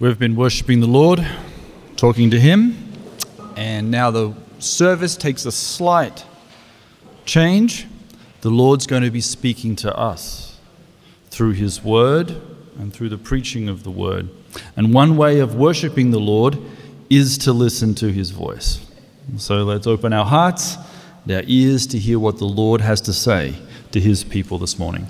We've been worshiping the Lord, talking to Him, and now the service takes a slight change. The Lord's going to be speaking to us through His Word and through the preaching of the Word. And one way of worshiping the Lord is to listen to His voice. So let's open our hearts and our ears to hear what the Lord has to say to His people this morning.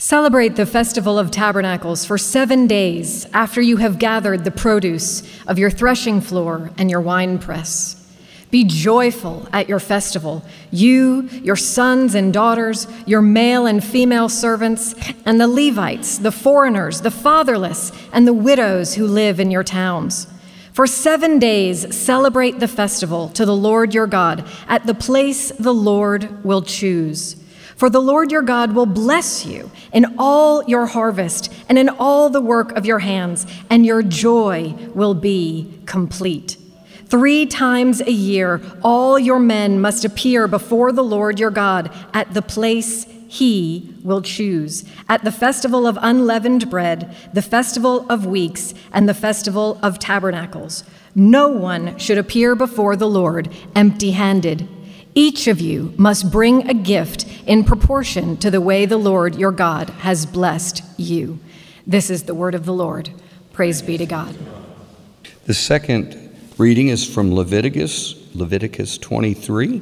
Celebrate the Festival of Tabernacles for seven days after you have gathered the produce of your threshing floor and your winepress. Be joyful at your festival, you, your sons and daughters, your male and female servants, and the Levites, the foreigners, the fatherless, and the widows who live in your towns. For seven days celebrate the festival to the Lord your God at the place the Lord will choose. For the Lord your God will bless you in all your harvest and in all the work of your hands, and your joy will be complete. Three times a year, all your men must appear before the Lord your God at the place he will choose at the festival of unleavened bread, the festival of weeks, and the festival of tabernacles. No one should appear before the Lord empty handed. Each of you must bring a gift in proportion to the way the Lord your God has blessed you. This is the word of the Lord. Praise be to God. The second reading is from Leviticus, Leviticus 23,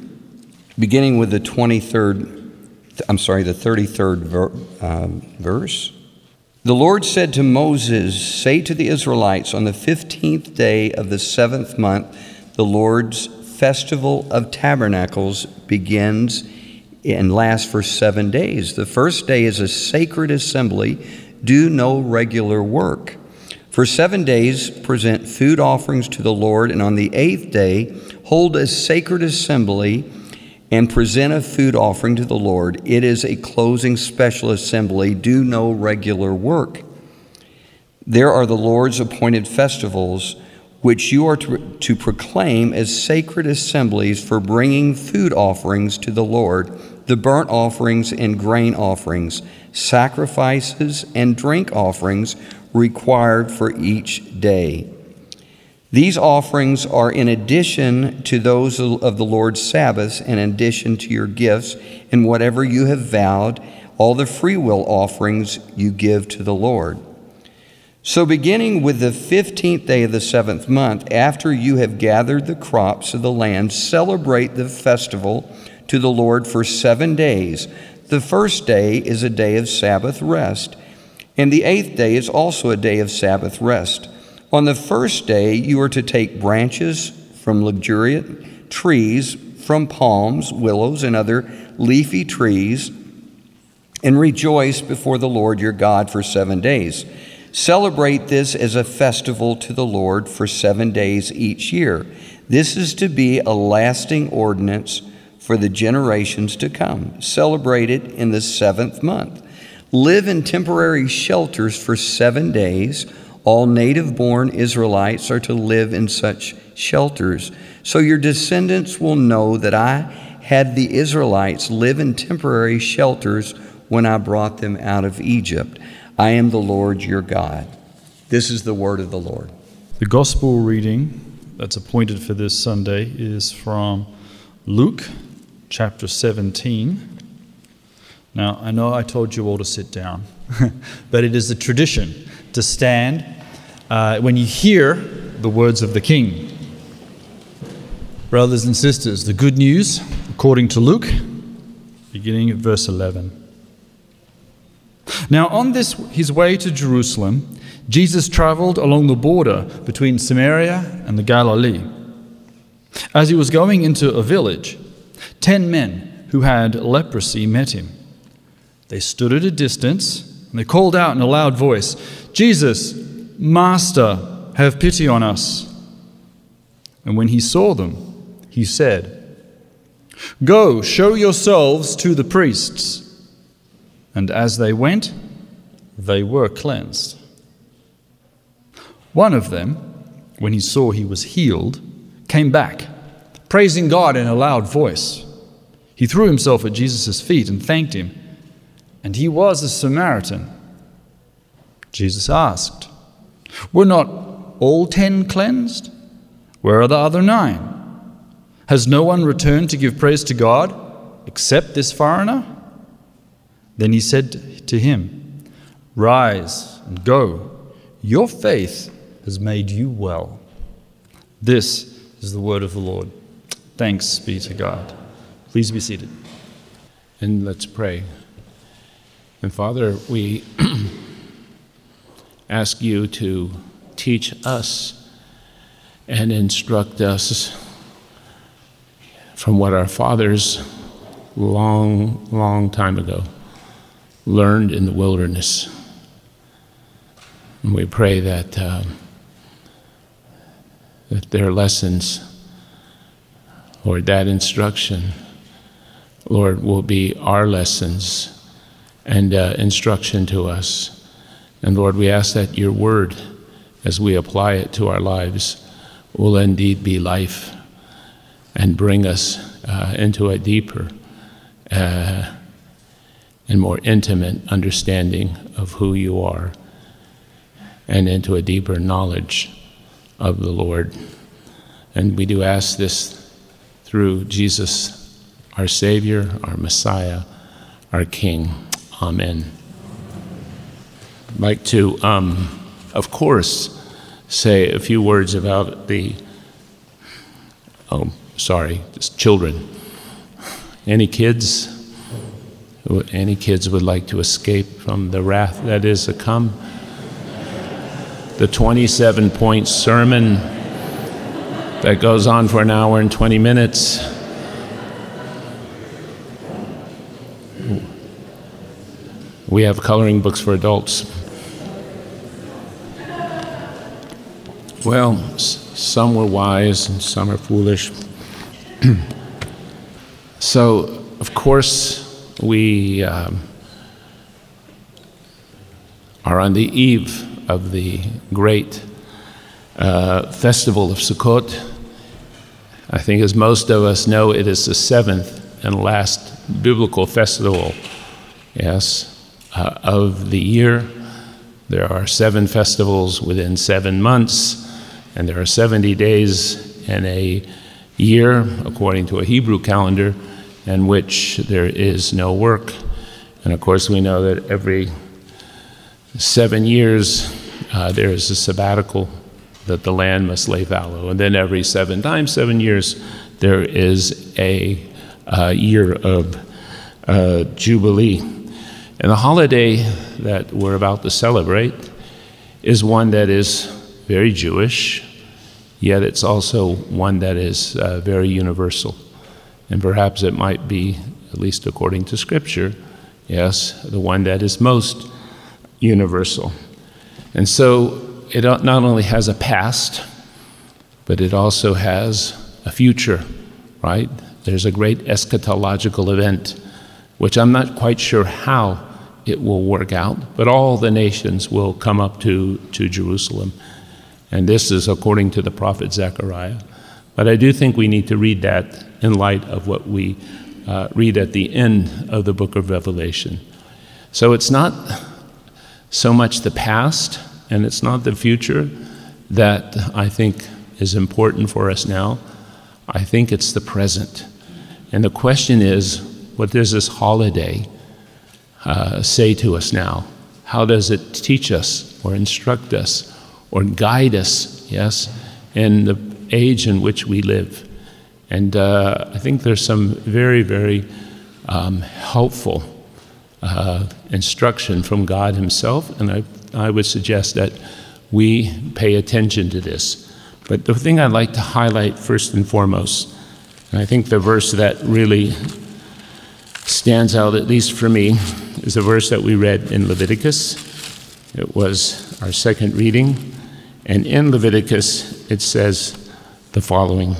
beginning with the 23rd, I'm sorry, the 33rd ver, um, verse. The Lord said to Moses, Say to the Israelites, on the 15th day of the seventh month, the Lord's festival of tabernacles begins and lasts for seven days. The first day is a sacred assembly. Do no regular work. For seven days, present food offerings to the Lord, and on the eighth day, hold a sacred assembly and present a food offering to the Lord. It is a closing special assembly. Do no regular work. There are the Lord's appointed festivals which you are to, to proclaim as sacred assemblies for bringing food offerings to the Lord, the burnt offerings and grain offerings, sacrifices and drink offerings required for each day. These offerings are in addition to those of the Lord's Sabbaths, in addition to your gifts and whatever you have vowed, all the freewill offerings you give to the Lord. So, beginning with the 15th day of the seventh month, after you have gathered the crops of the land, celebrate the festival to the Lord for seven days. The first day is a day of Sabbath rest, and the eighth day is also a day of Sabbath rest. On the first day, you are to take branches from luxuriant trees, from palms, willows, and other leafy trees, and rejoice before the Lord your God for seven days. Celebrate this as a festival to the Lord for seven days each year. This is to be a lasting ordinance for the generations to come. Celebrate it in the seventh month. Live in temporary shelters for seven days. All native born Israelites are to live in such shelters. So your descendants will know that I had the Israelites live in temporary shelters when I brought them out of Egypt. I am the Lord your God. This is the word of the Lord. The gospel reading that's appointed for this Sunday is from Luke chapter 17. Now, I know I told you all to sit down, but it is a tradition to stand uh, when you hear the words of the king. Brothers and sisters, the good news, according to Luke, beginning at verse 11. Now, on this his way to Jerusalem, Jesus traveled along the border between Samaria and the Galilee. As he was going into a village, ten men who had leprosy met him. They stood at a distance and they called out in a loud voice, Jesus, Master, have pity on us. And when he saw them, he said, Go, show yourselves to the priests. And as they went, they were cleansed. One of them, when he saw he was healed, came back, praising God in a loud voice. He threw himself at Jesus' feet and thanked him. And he was a Samaritan. Jesus asked, Were not all ten cleansed? Where are the other nine? Has no one returned to give praise to God except this foreigner? Then he said to him, Rise and go. Your faith has made you well. This is the word of the Lord. Thanks be to God. Please be seated. And let's pray. And Father, we ask you to teach us and instruct us from what our fathers long, long time ago learned in the wilderness. And we pray that, um, that their lessons or that instruction, Lord, will be our lessons and uh, instruction to us. And Lord, we ask that your word, as we apply it to our lives, will indeed be life and bring us uh, into a deeper uh, and more intimate understanding of who you are and into a deeper knowledge of the Lord. And we do ask this through Jesus, our Savior, our Messiah, our King. Amen. I'd like to, um, of course, say a few words about the, oh, sorry, just children. Any kids? Any kids would like to escape from the wrath that is to come? The 27 point sermon that goes on for an hour and 20 minutes. We have coloring books for adults. Well, some were wise and some are foolish. so, of course, we um, are on the eve of the great uh, festival of Sukkot. I think, as most of us know, it is the seventh and last biblical festival, yes, uh, of the year. There are seven festivals within seven months, and there are 70 days in a year, according to a Hebrew calendar in which there is no work. And of course, we know that every seven years uh, there is a sabbatical that the land must lay fallow. And then every seven times seven years there is a uh, year of uh, Jubilee. And the holiday that we're about to celebrate is one that is very Jewish, yet it's also one that is uh, very universal. And perhaps it might be, at least according to Scripture, yes, the one that is most universal. And so it not only has a past, but it also has a future, right? There's a great eschatological event, which I'm not quite sure how it will work out, but all the nations will come up to, to Jerusalem. And this is according to the prophet Zechariah. But I do think we need to read that in light of what we uh, read at the end of the book of Revelation. So it's not so much the past and it's not the future that I think is important for us now. I think it's the present. And the question is what does this holiday uh, say to us now? How does it teach us or instruct us or guide us, yes, in the age in which we live. And uh, I think there's some very, very um, helpful uh, instruction from God Himself, and I, I would suggest that we pay attention to this. But the thing I'd like to highlight first and foremost, and I think the verse that really stands out, at least for me, is a verse that we read in Leviticus. It was our second reading. And in Leviticus, it says, the following.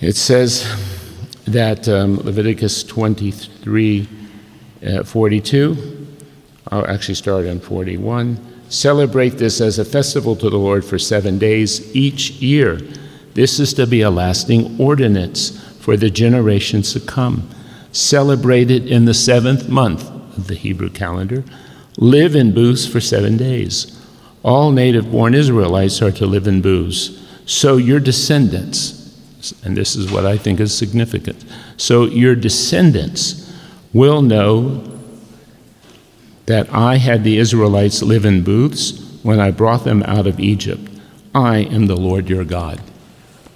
It says that um, Leviticus 23 uh, 42, I'll actually start on 41. Celebrate this as a festival to the Lord for seven days each year. This is to be a lasting ordinance for the generations to come. Celebrate it in the seventh month of the Hebrew calendar. Live in booths for seven days. All native born Israelites are to live in booths. So your descendants, and this is what I think is significant, so your descendants will know that I had the Israelites live in booths when I brought them out of Egypt. I am the Lord your God.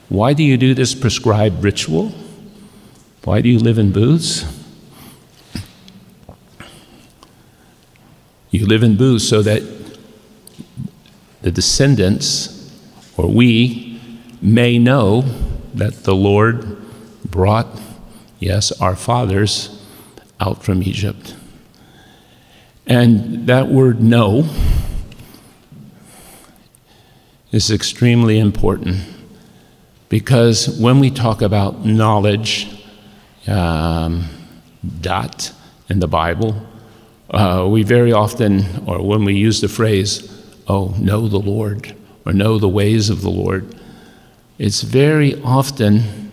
Why do you do this prescribed ritual? Why do you live in booths? You live in booths so that the descendants, or we, may know that the Lord brought, yes, our fathers out from Egypt. And that word know is extremely important because when we talk about knowledge, um, da'at in the Bible, uh, we very often, or when we use the phrase, oh, know the Lord, or know the ways of the Lord, it's very often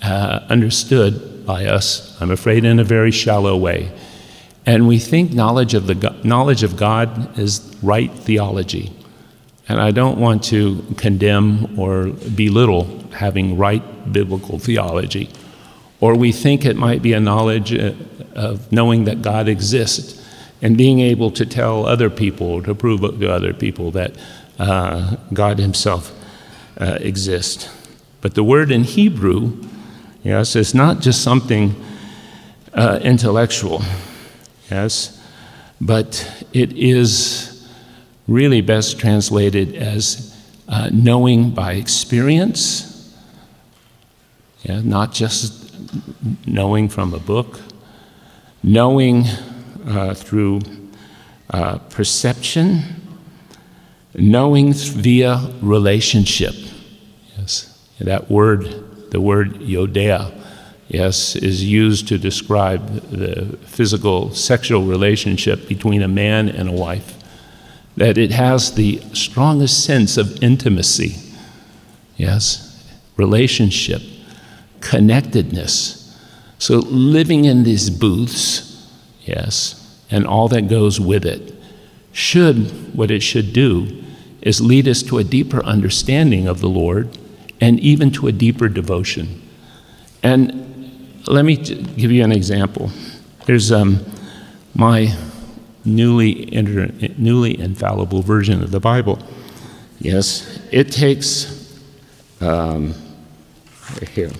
uh, understood by us, I'm afraid, in a very shallow way. And we think knowledge of, the, knowledge of God is right theology. And I don't want to condemn or belittle having right biblical theology. Or we think it might be a knowledge uh, of knowing that God exists and being able to tell other people, to prove to other people that uh, God Himself uh, exists. But the word in Hebrew, yes, is not just something uh, intellectual, yes, but it is really best translated as uh, knowing by experience, yeah, not just knowing from a book, knowing uh, through uh, perception, knowing via relationship. Yes, that word, the word yodea, yes, is used to describe the physical sexual relationship between a man and a wife. That it has the strongest sense of intimacy, yes, relationship, connectedness. So living in these booths, yes, and all that goes with it, should, what it should do, is lead us to a deeper understanding of the Lord and even to a deeper devotion. And let me give you an example. There's um, my newly, inter- newly infallible version of the Bible. Yes, it takes, um, here,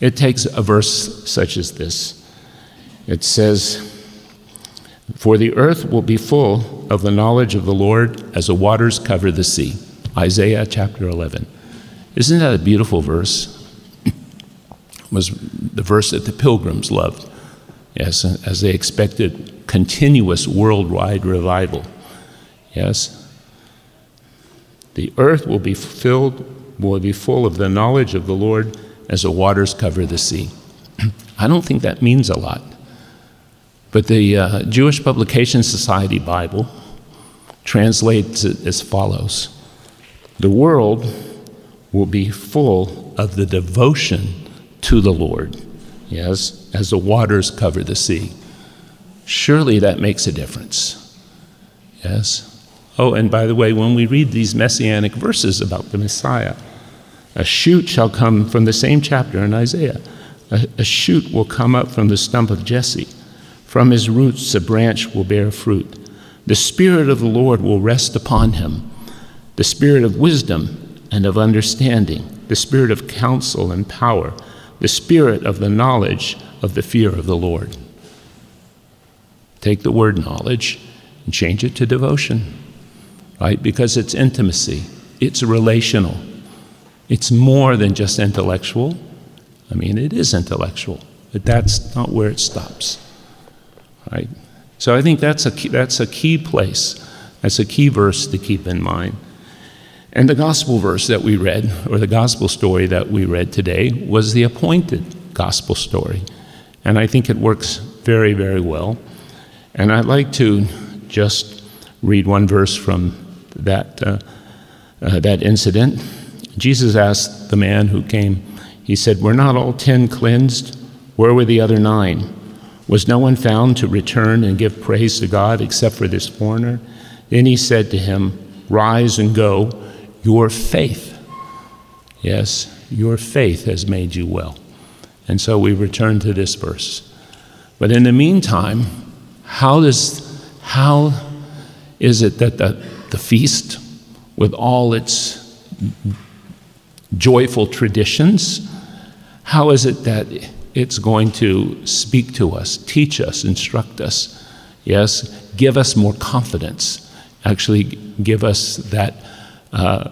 it takes a verse such as this. It says, for the earth will be full of the knowledge of the Lord as the waters cover the sea. Isaiah chapter 11. Isn't that a beautiful verse? was the verse that the pilgrims loved, yes, as they expected continuous worldwide revival. Yes. The earth will be filled, will be full of the knowledge of the Lord as the waters cover the sea. I don't think that means a lot. But the uh, Jewish Publication Society Bible translates it as follows The world will be full of the devotion to the Lord, yes, as the waters cover the sea. Surely that makes a difference. Yes. Oh, and by the way, when we read these messianic verses about the Messiah, a shoot shall come from the same chapter in Isaiah. A, a shoot will come up from the stump of Jesse. From his roots, a branch will bear fruit. The Spirit of the Lord will rest upon him the Spirit of wisdom and of understanding, the Spirit of counsel and power, the Spirit of the knowledge of the fear of the Lord. Take the word knowledge and change it to devotion, right? Because it's intimacy, it's relational, it's more than just intellectual. I mean, it is intellectual, but that's not where it stops. Right? So I think that's a key, that's a key place. That's a key verse to keep in mind. And the gospel verse that we read, or the gospel story that we read today, was the appointed gospel story. And I think it works very, very well. And I'd like to just read one verse from that, uh, uh, that incident. Jesus asked the man who came, He said, Were not all ten cleansed? Where were the other nine? Was no one found to return and give praise to God except for this foreigner? Then he said to him, rise and go. Your faith, yes, your faith has made you well. And so we return to this verse. But in the meantime, how does how is it that the, the feast, with all its joyful traditions, how is it that it's going to speak to us, teach us, instruct us? Yes, give us more confidence. Actually, give us that uh,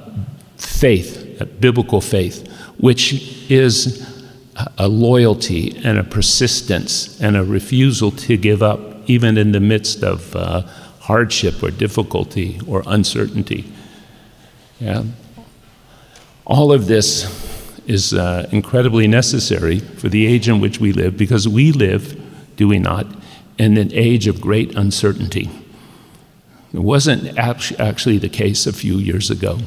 faith, that biblical faith, which is a loyalty and a persistence and a refusal to give up, even in the midst of uh, hardship or difficulty or uncertainty. Yeah. All of this is uh, incredibly necessary for the age in which we live because we live, do we not, in an age of great uncertainty. It wasn't actually the case a few years ago.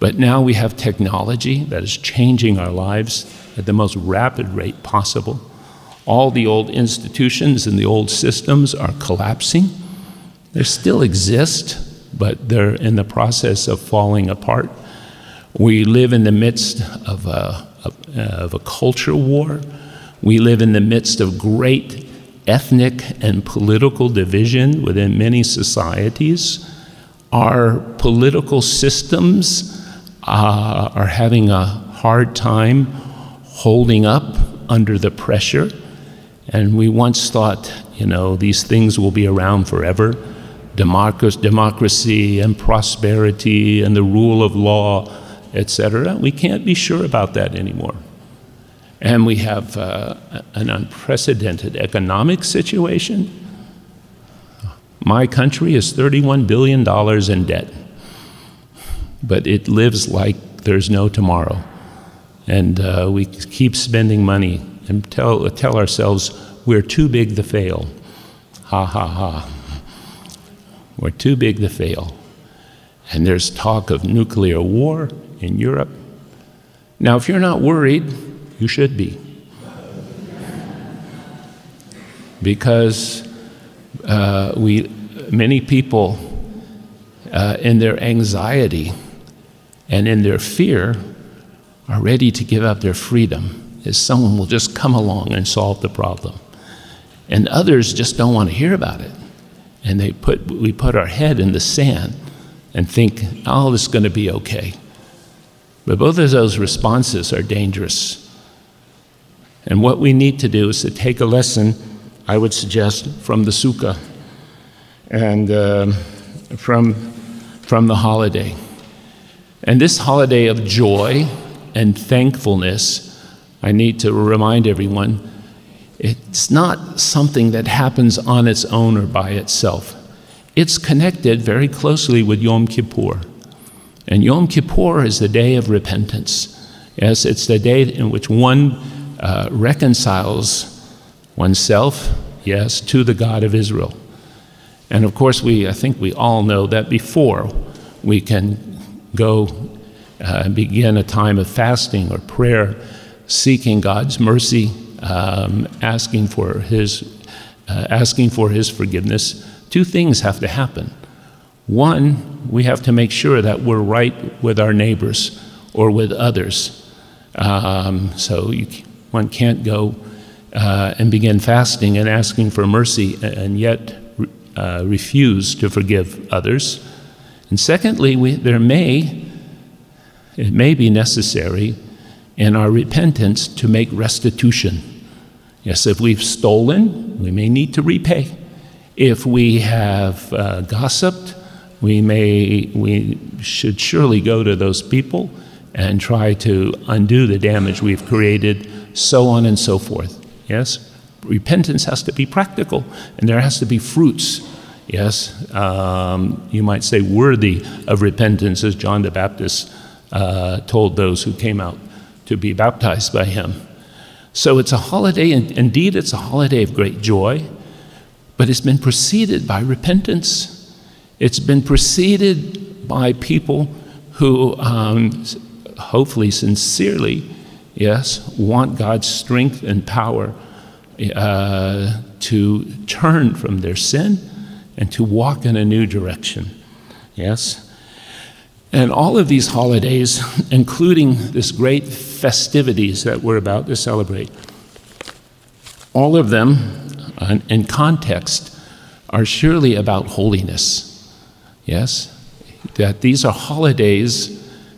But now we have technology that is changing our lives at the most rapid rate possible. All the old institutions and the old systems are collapsing. They still exist, but they're in the process of falling apart. We live in the midst of a, of a culture war. We live in the midst of great ethnic and political division within many societies. Our political systems uh, are having a hard time holding up under the pressure. And we once thought, you know, these things will be around forever democracy and prosperity and the rule of law, etc. We can't be sure about that anymore. And we have uh, an unprecedented economic situation. My country is $31 billion in debt but it lives like there's no tomorrow. And uh, we keep spending money and tell, tell ourselves we're too big to fail. Ha ha ha. We're too big to fail. And there's talk of nuclear war in Europe. Now, if you're not worried, you should be. Because uh, we, many people, uh, in their anxiety, and in their fear are ready to give up their freedom as someone will just come along and solve the problem. And others just don't want to hear about it. And they put, we put our head in the sand and think, oh, this is going to be okay. But both of those responses are dangerous. And what we need to do is to take a lesson, I would suggest, from the Sukkah and uh, from, from the holiday. And this holiday of joy and thankfulness, I need to remind everyone, it's not something that happens on its own or by itself. It's connected very closely with Yom Kippur. And Yom Kippur is the day of repentance. Yes, it's the day in which one uh, reconciles oneself, yes, to the God of Israel. And of course, we, I think we all know that before we can go uh, begin a time of fasting or prayer, seeking God's mercy, um, asking for His uh, asking for His forgiveness, two things have to happen. One, we have to make sure that we're right with our neighbors or with others. Um, so you, one can't go uh, and begin fasting and asking for mercy and yet uh, refuse to forgive others. And secondly, we, there may, it may be necessary in our repentance to make restitution. Yes, if we've stolen, we may need to repay. If we have uh, gossiped, we may, we should surely go to those people and try to undo the damage we've created, so on and so forth. Yes? Repentance has to be practical, and there has to be fruits yes, um, you might say worthy of repentance, as John the Baptist uh, told those who came out to be baptized by him. So it's a holiday, and indeed, it's a holiday of great joy, but it's been preceded by repentance. It's been preceded by people who, um, hopefully, sincerely, yes, want God's strength and power uh, to turn from their sin and to walk in a new direction. Yes? And all of these holidays, including this great festivities that we're about to celebrate, all of them, uh, in context, are surely about holiness. Yes? That these are holidays,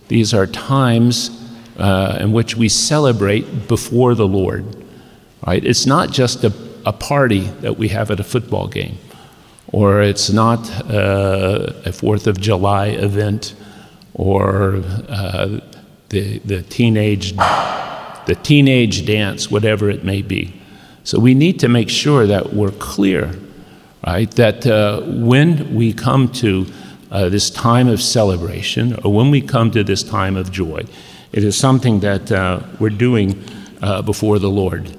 these are times uh, in which we celebrate before the Lord. Right? It's not just a, a party that we have at a football game, or it's not uh, a Fourth of July event, or uh, the, the teenage the teenage dance, whatever it may be. So we need to make sure that we're clear, right? That uh, when we come to uh, this time of celebration, or when we come to this time of joy, it is something that uh, we're doing uh, before the Lord.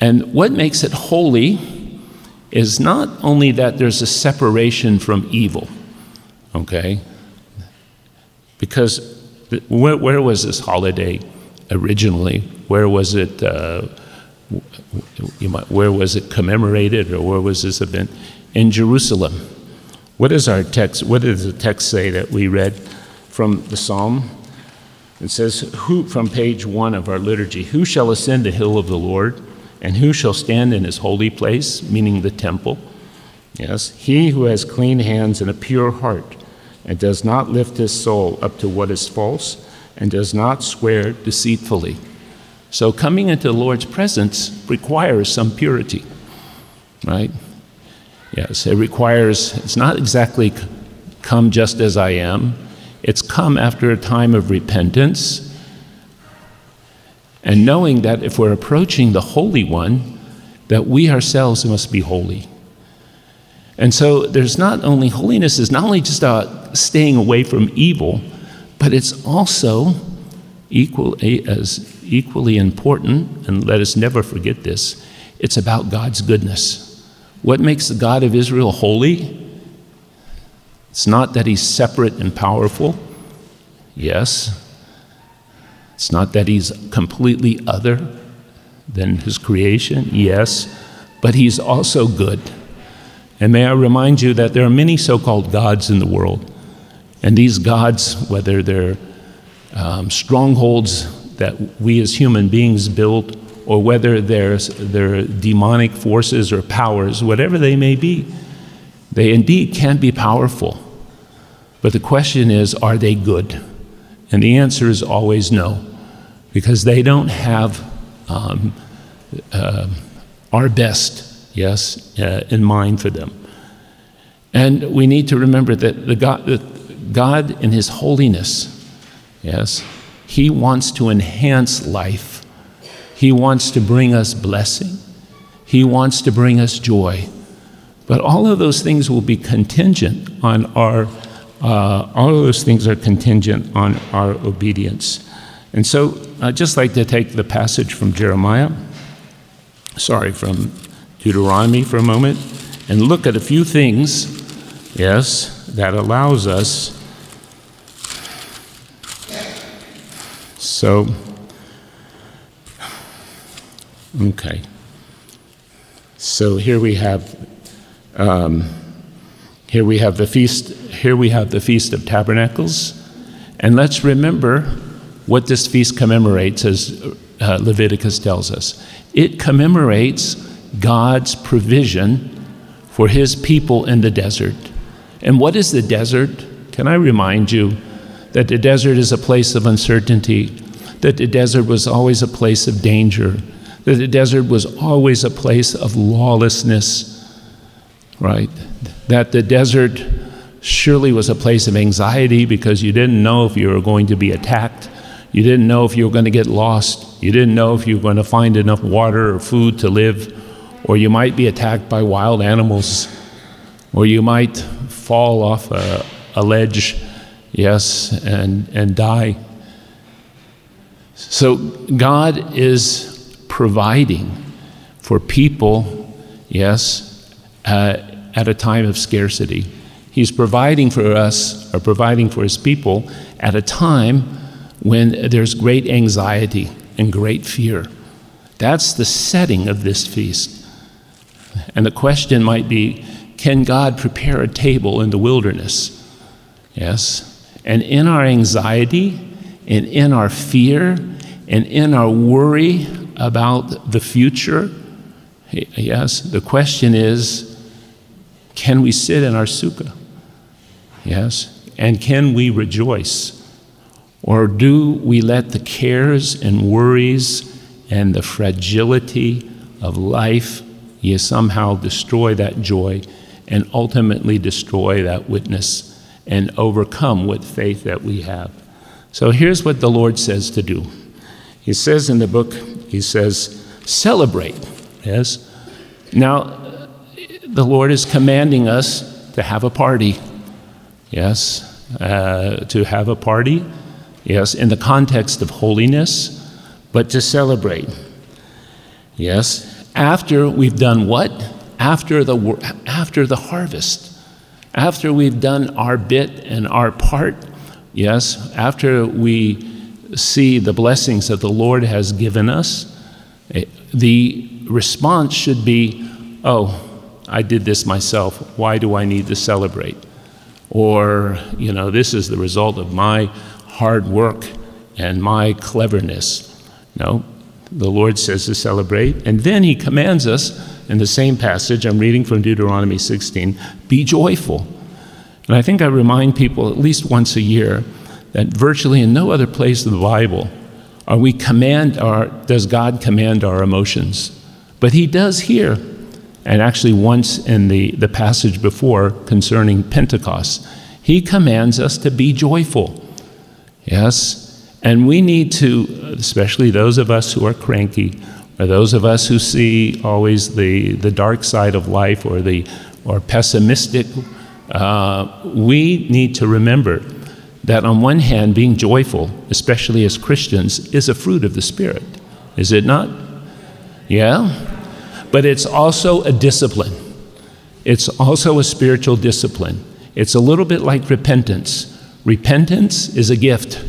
And what makes it holy is not only that there's a separation from evil, okay? Because where, where was this holiday originally? Where was it? Uh, might, where was it commemorated, or where was this event? In Jerusalem. What does our text? What does the text say that we read from the Psalm? It says, "Who from page one of our liturgy? Who shall ascend the hill of the Lord?" And who shall stand in his holy place, meaning the temple? Yes, he who has clean hands and a pure heart, and does not lift his soul up to what is false, and does not swear deceitfully. So, coming into the Lord's presence requires some purity, right? Yes, it requires, it's not exactly come just as I am, it's come after a time of repentance and knowing that if we're approaching the Holy One, that we ourselves must be holy. And so there's not only holiness is not only just about staying away from evil, but it's also equally as equally important, and let us never forget this, it's about God's goodness. What makes the God of Israel holy? It's not that he's separate and powerful. Yes, it's not that he's completely other than his creation, yes, but he's also good. And may I remind you that there are many so called gods in the world. And these gods, whether they're um, strongholds that we as human beings build, or whether they're, they're demonic forces or powers, whatever they may be, they indeed can be powerful. But the question is, are they good? And the answer is always no because they don't have um, uh, our best, yes, uh, in mind for them. And we need to remember that the God, that God in His holiness, yes, He wants to enhance life. He wants to bring us blessing. He wants to bring us joy. But all of those things will be contingent on our, uh, all of those things are contingent on our obedience. And so I'd just like to take the passage from Jeremiah, sorry, from Deuteronomy for a moment, and look at a few things, yes, that allows us. So, okay. So here we have, um, here we have the feast. Here we have the feast of tabernacles, and let's remember what this feast commemorates, as uh, Leviticus tells us. It commemorates God's provision for his people in the desert. And what is the desert? Can I remind you that the desert is a place of uncertainty, that the desert was always a place of danger, that the desert was always a place of lawlessness, right? That the desert surely was a place of anxiety because you didn't know if you were going to be attacked you didn't know if you were going to get lost. You didn't know if you were going to find enough water or food to live. Or you might be attacked by wild animals. Or you might fall off a, a ledge, yes, and, and die. So God is providing for people, yes, uh, at a time of scarcity. He's providing for us, or providing for his people, at a time when there's great anxiety and great fear. That's the setting of this feast. And the question might be can God prepare a table in the wilderness? Yes. And in our anxiety, and in our fear, and in our worry about the future, yes, the question is can we sit in our sukkah? Yes. And can we rejoice? Or do we let the cares and worries and the fragility of life you somehow destroy that joy and ultimately destroy that witness and overcome with faith that we have? So here's what the Lord says to do. He says in the book, He says, celebrate. Yes? Now, the Lord is commanding us to have a party. Yes? Uh, to have a party. Yes, in the context of holiness, but to celebrate. Yes? After we've done what? After the, after the harvest. After we've done our bit and our part Yes, after we see the blessings that the Lord has given us, eh, the response should be, oh, I did this myself. Why do I need to celebrate? Or, you know, this is the result of my hard work and my cleverness. No, the Lord says to celebrate. And then he commands us in the same passage, I'm reading from Deuteronomy 16, be joyful. And I think I remind people at least once a year that virtually in no other place in the Bible are we command our, does God command our emotions. But he does here. And actually, once in the, the passage before concerning Pentecost, he commands us to be joyful. Yes? And we need to, especially those of us who are cranky, or those of us who see always the, the dark side of life or the or pessimistic uh, we need to remember that on one hand, being joyful, especially as Christians, is a fruit of the Spirit. Is it not? Yeah? But it's also a discipline. It's also a spiritual discipline. It's a little bit like repentance. Repentance is a gift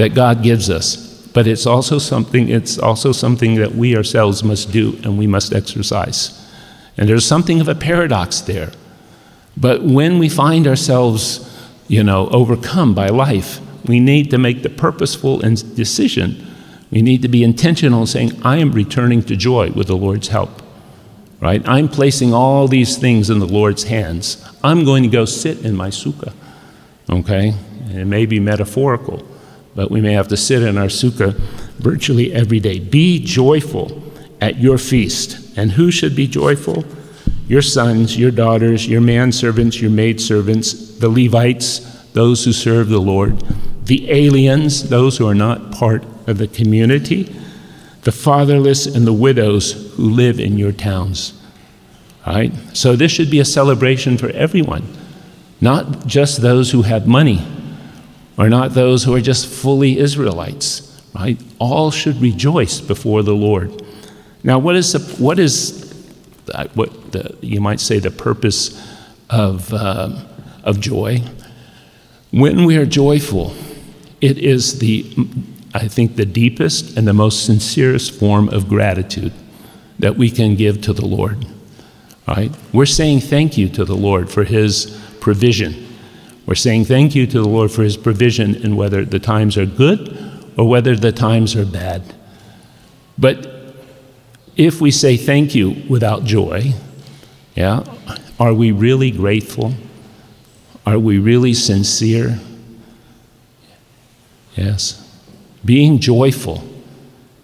that God gives us, but it's also something it's also something that we ourselves must do and we must exercise. And there's something of a paradox there. But when we find ourselves, you know, overcome by life, we need to make the purposeful decision. We need to be intentional in saying, I am returning to joy with the Lord's help. Right? I'm placing all these things in the Lord's hands. I'm going to go sit in my sukkah. Okay? It may be metaphorical, but we may have to sit in our sukkah virtually every day. Be joyful at your feast. And who should be joyful? your sons, your daughters, your manservants, your maidservants, the Levites, those who serve the Lord, the aliens, those who are not part of the community, the fatherless, and the widows who live in your towns. All right? So this should be a celebration for everyone, not just those who have money or not those who are just fully Israelites. Right? All should rejoice before the Lord. Now, what is, the, what is what the, you might say the purpose of, uh, of joy. When we are joyful, it is the, I think, the deepest and the most sincerest form of gratitude that we can give to the Lord. Right? We're saying thank you to the Lord for His provision. We're saying thank you to the Lord for His provision in whether the times are good or whether the times are bad. But if we say thank you without joy, yeah, are we really grateful? Are we really sincere? Yes. Being joyful.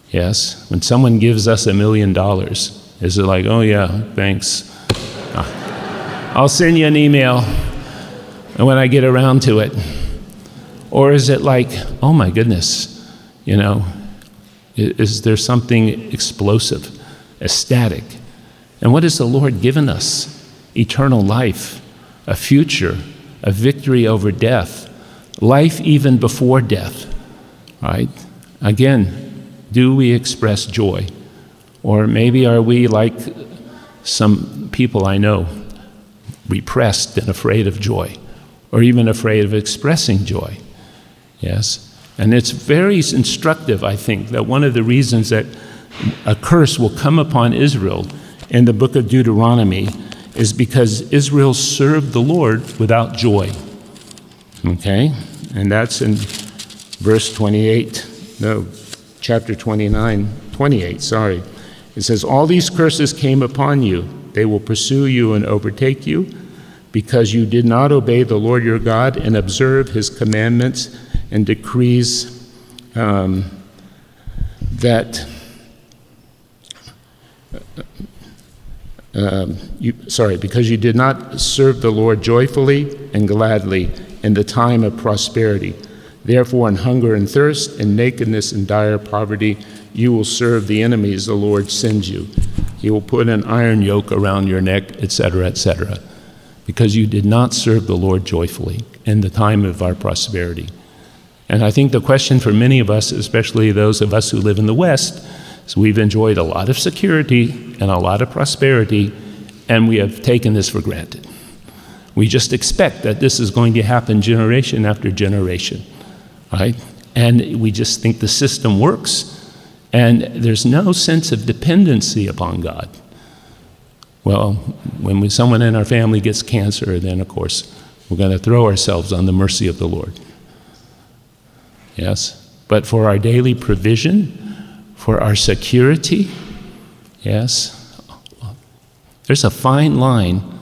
Yes. When someone gives us a million dollars, is it like, oh yeah, thanks. I'll send you an email when I get around to it. Or is it like, oh my goodness, you know, is there something explosive? ecstatic. And what has the Lord given us? Eternal life, a future, a victory over death, life even before death. Right? Again, do we express joy? Or maybe are we like some people I know, repressed and afraid of joy, or even afraid of expressing joy? Yes? And it's very instructive, I think, that one of the reasons that a curse will come upon Israel in the book of Deuteronomy is because Israel served the Lord without joy. Okay? and that's in verse 28, no, chapter 29, 28, sorry. It says, All these curses came upon you. They will pursue you and overtake you because you did not obey the Lord your God and observe his commandments and decrees um, that. Um, you, sorry, because you did not serve the Lord joyfully and gladly in the time of prosperity. Therefore, in hunger and thirst, in nakedness and dire poverty, you will serve the enemies the Lord sends you. He will put an iron yoke around your neck, etc., etc., because you did not serve the Lord joyfully in the time of our prosperity. And I think the question for many of us, especially those of us who live in the West, is we've enjoyed a lot of security and a lot of prosperity, and we have taken this for granted. We just expect that this is going to happen generation after generation, right? And we just think the system works, and there's no sense of dependency upon God. Well, when someone in our family gets cancer, then of course we're going to throw ourselves on the mercy of the Lord. Yes? But for our daily provision, for our security, yes? There's a fine line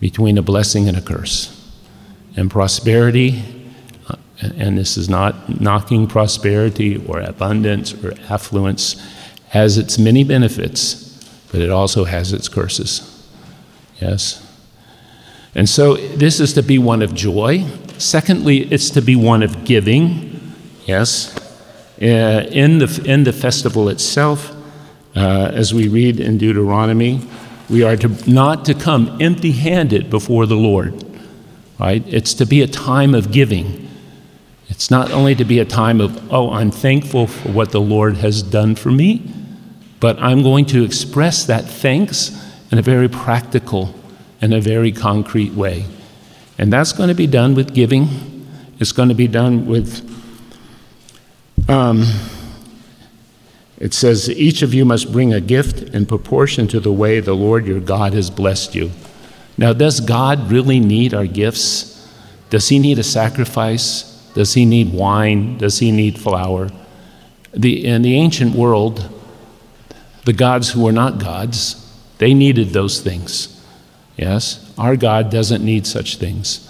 between a blessing and a curse. And prosperity, uh, and this is not knocking prosperity or abundance or affluence, has its many benefits, but it also has its curses. Yes? And so this is to be one of joy. Secondly, it's to be one of giving. Yes? Uh, in, the, in the festival itself, uh, as we read in Deuteronomy, we are to not to come empty handed before the Lord, right? It's to be a time of giving. It's not only to be a time of, oh, I'm thankful for what the Lord has done for me, but I'm going to express that thanks in a very practical and a very concrete way. And that's going to be done with giving, it's going to be done with. Um, it says, Each of you must bring a gift in proportion to the way the Lord your God has blessed you. Now, does God really need our gifts? Does he need a sacrifice? Does he need wine? Does he need flour? The, in the ancient world, the gods who were not gods, they needed those things. Yes? Our God doesn't need such things.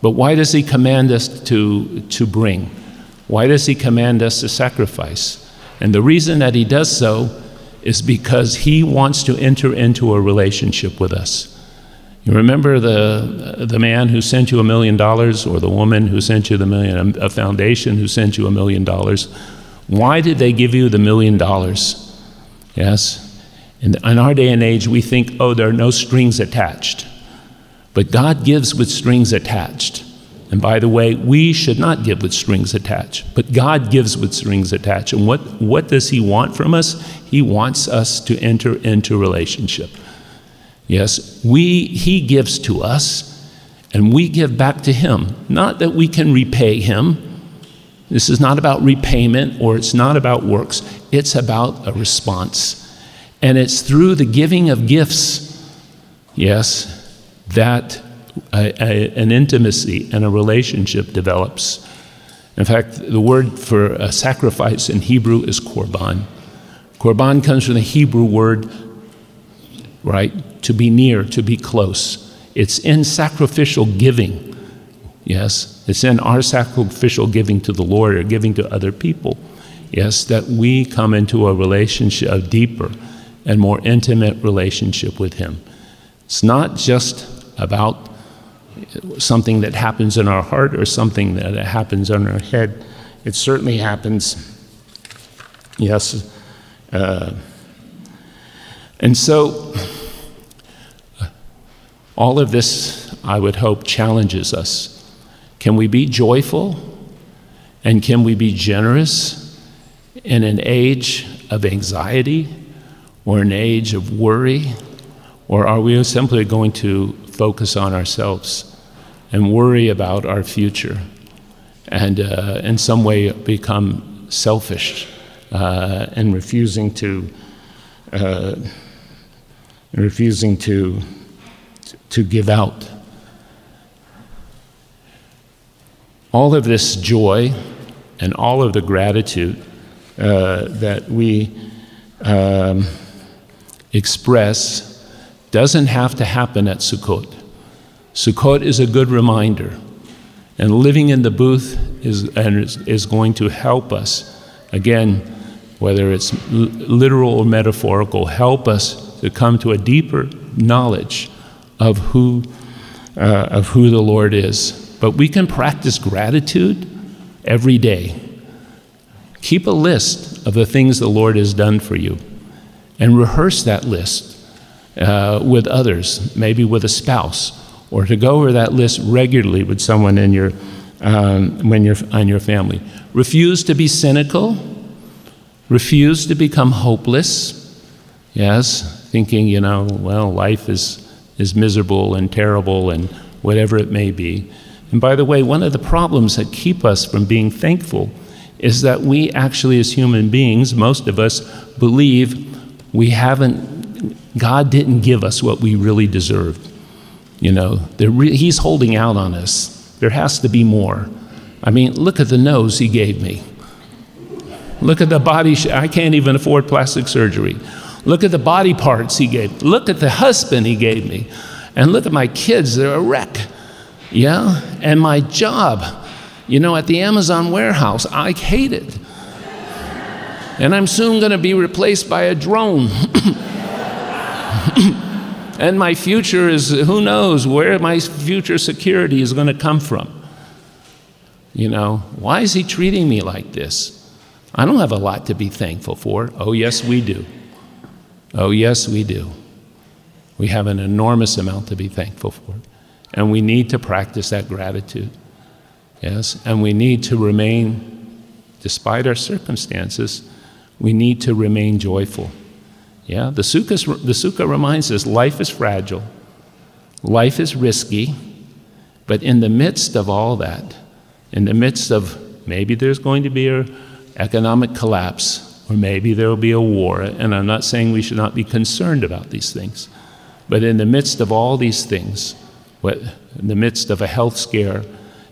But why does he command us to, to bring? Why does he command us to sacrifice? And the reason that he does so is because he wants to enter into a relationship with us. You remember the, the man who sent you a million dollars or the woman who sent you the million, a foundation who sent you a million dollars? Why did they give you the million dollars? Yes? In, in our day and age, we think, oh, there are no strings attached. But God gives with strings attached. And by the way, we should not give with strings attached, but God gives with strings attached. And what, what does He want from us? He wants us to enter into relationship. Yes, we, He gives to us, and we give back to Him. Not that we can repay Him. This is not about repayment or it's not about works, it's about a response. And it's through the giving of gifts, yes, that a, a, an intimacy and a relationship develops. In fact, the word for a sacrifice in Hebrew is korban. Korban comes from the Hebrew word, right, to be near, to be close. It's in sacrificial giving. Yes, it's in our sacrificial giving to the Lord or giving to other people. Yes, that we come into a relationship, a deeper and more intimate relationship with Him. It's not just about something that happens in our heart or something that happens on our head. It certainly happens, yes. Uh, and so, all of this, I would hope, challenges us. Can we be joyful and can we be generous in an age of anxiety or an age of worry? Or are we simply going to focus on ourselves and worry about our future and uh, in some way become selfish uh, and refusing to uh, refusing to to give out all of this joy and all of the gratitude uh, that we um, express doesn't have to happen at Sukkot. Sukkot is a good reminder, and living in the booth is, and is, is going to help us, again, whether it's l- literal or metaphorical, help us to come to a deeper knowledge of who, uh, of who the Lord is. But we can practice gratitude every day. Keep a list of the things the Lord has done for you and rehearse that list uh, with others, maybe with a spouse, or to go over that list regularly with someone in your, um, when you're on your family. Refuse to be cynical. Refuse to become hopeless. Yes, thinking, you know, well, life is, is miserable and terrible and whatever it may be. And by the way, one of the problems that keep us from being thankful is that we actually, as human beings, most of us believe we haven't, God didn't give us what we really deserved. You know, re- He's holding out on us. There has to be more. I mean, look at the nose He gave me. Look at the body, sh- I can't even afford plastic surgery. Look at the body parts He gave. Look at the husband He gave me. And look at my kids, they're a wreck. Yeah? And my job, you know, at the Amazon warehouse, I hate it. And I'm soon going to be replaced by a drone. and my future is who knows where my future security is going to come from. You know, why is he treating me like this? I don't have a lot to be thankful for. Oh, yes, we do. Oh, yes, we do. We have an enormous amount to be thankful for. And we need to practice that gratitude. Yes? And we need to remain, despite our circumstances, we need to remain joyful. Yeah? The sukkah, the sukkah reminds us life is fragile, life is risky, but in the midst of all that, in the midst of maybe there's going to be an economic collapse, or maybe there will be a war, and I'm not saying we should not be concerned about these things, but in the midst of all these things, in the midst of a health scare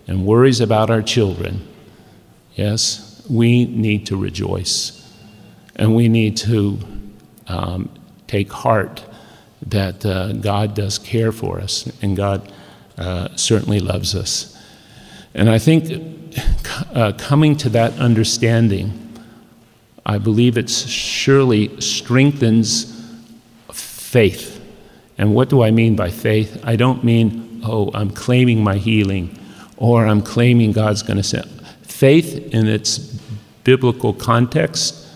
and worries about our children, yes, we need to rejoice. And we need to um, take heart that uh, God does care for us and God uh, certainly loves us. And I think uh, coming to that understanding, I believe it surely strengthens faith. And what do I mean by faith? I don't mean, oh, I'm claiming my healing or I'm claiming God's going to send. Faith in its biblical context,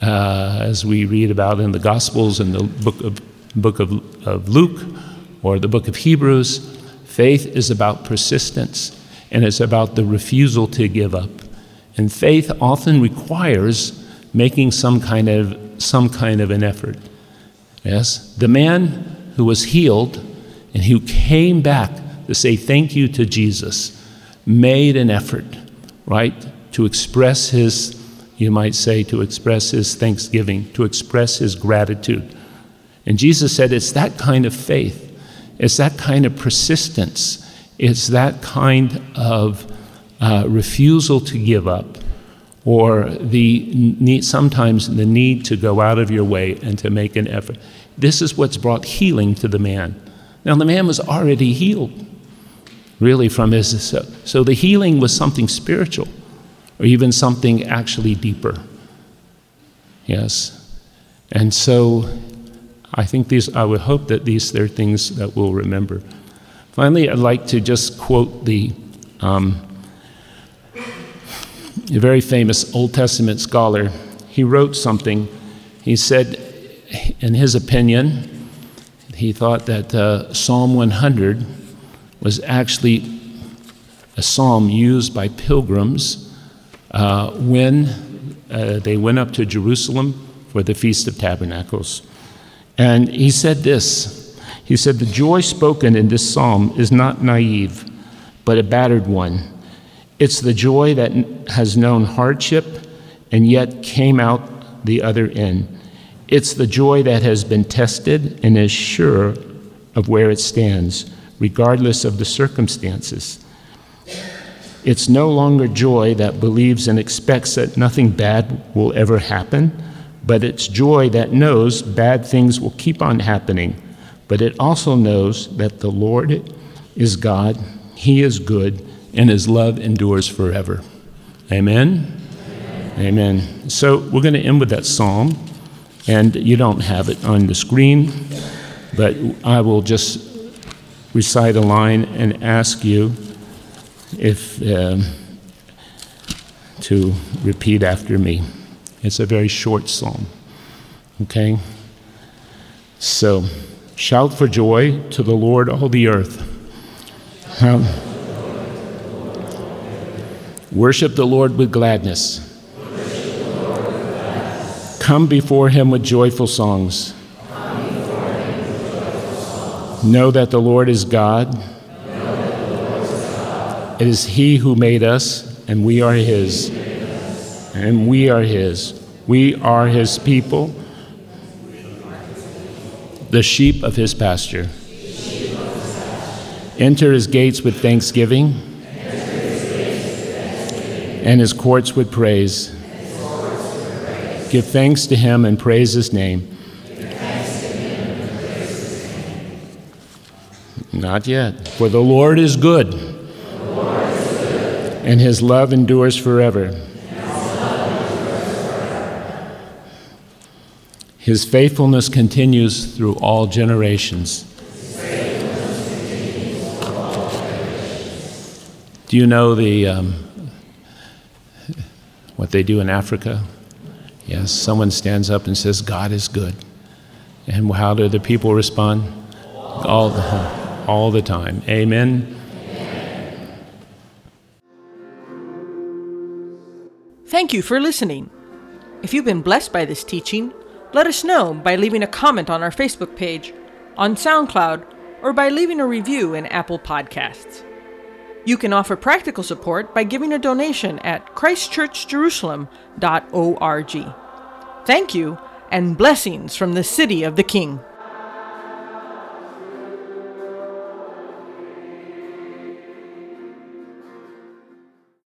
uh, as we read about in the Gospels and the book of, book of, of Luke or the book of Hebrews, faith is about persistence and it's about the refusal to give up. And faith often requires making some kind of, some kind of an effort. Yes? The man who was healed and who came back to say thank you to Jesus made an effort, right, to express his, you might say, to express his thanksgiving, to express his gratitude. And Jesus said it's that kind of faith, it's that kind of persistence, it's that kind of uh, refusal to give up, or the need, sometimes the need to go out of your way and to make an effort. This is what's brought healing to the man. Now, the man was already healed, really, from his. So, so the healing was something spiritual, or even something actually deeper. Yes. And so I think these, I would hope that these are things that we'll remember. Finally, I'd like to just quote the um, a very famous Old Testament scholar. He wrote something. He said, in his opinion, he thought that uh, Psalm 100 was actually a psalm used by pilgrims uh, when uh, they went up to Jerusalem for the Feast of Tabernacles. And he said this He said, The joy spoken in this psalm is not naive, but a battered one. It's the joy that has known hardship and yet came out the other end. It's the joy that has been tested and is sure of where it stands, regardless of the circumstances. It's no longer joy that believes and expects that nothing bad will ever happen, but it's joy that knows bad things will keep on happening. But it also knows that the Lord is God, He is good, and His love endures forever. Amen? Amen. Amen. So we're going to end with that psalm, and you don't have it on the screen, but I will just recite a line and ask you if um, to repeat after me. It's a very short psalm. Okay? So, shout for joy to the Lord, all the earth. Worship the Lord with gladness. Come before him with joyful songs. Know that the Lord is God. It is He who made us, and we are His. And we are His. We are His people, the sheep of His pasture. Enter His gates with thanksgiving, and His courts with praise. Give thanks to Him and praise His name. Not yet. For the Lord is good, and his love endures forever. His faithfulness continues through all generations. Do you know the um, what they do in Africa? Yes, someone stands up and says, "God is good," and how do the people respond? All the all the time. Amen. Thank you for listening. If you've been blessed by this teaching, let us know by leaving a comment on our Facebook page, on SoundCloud, or by leaving a review in Apple Podcasts. You can offer practical support by giving a donation at christchurchjerusalem.org. Thank you, and blessings from the City of the King.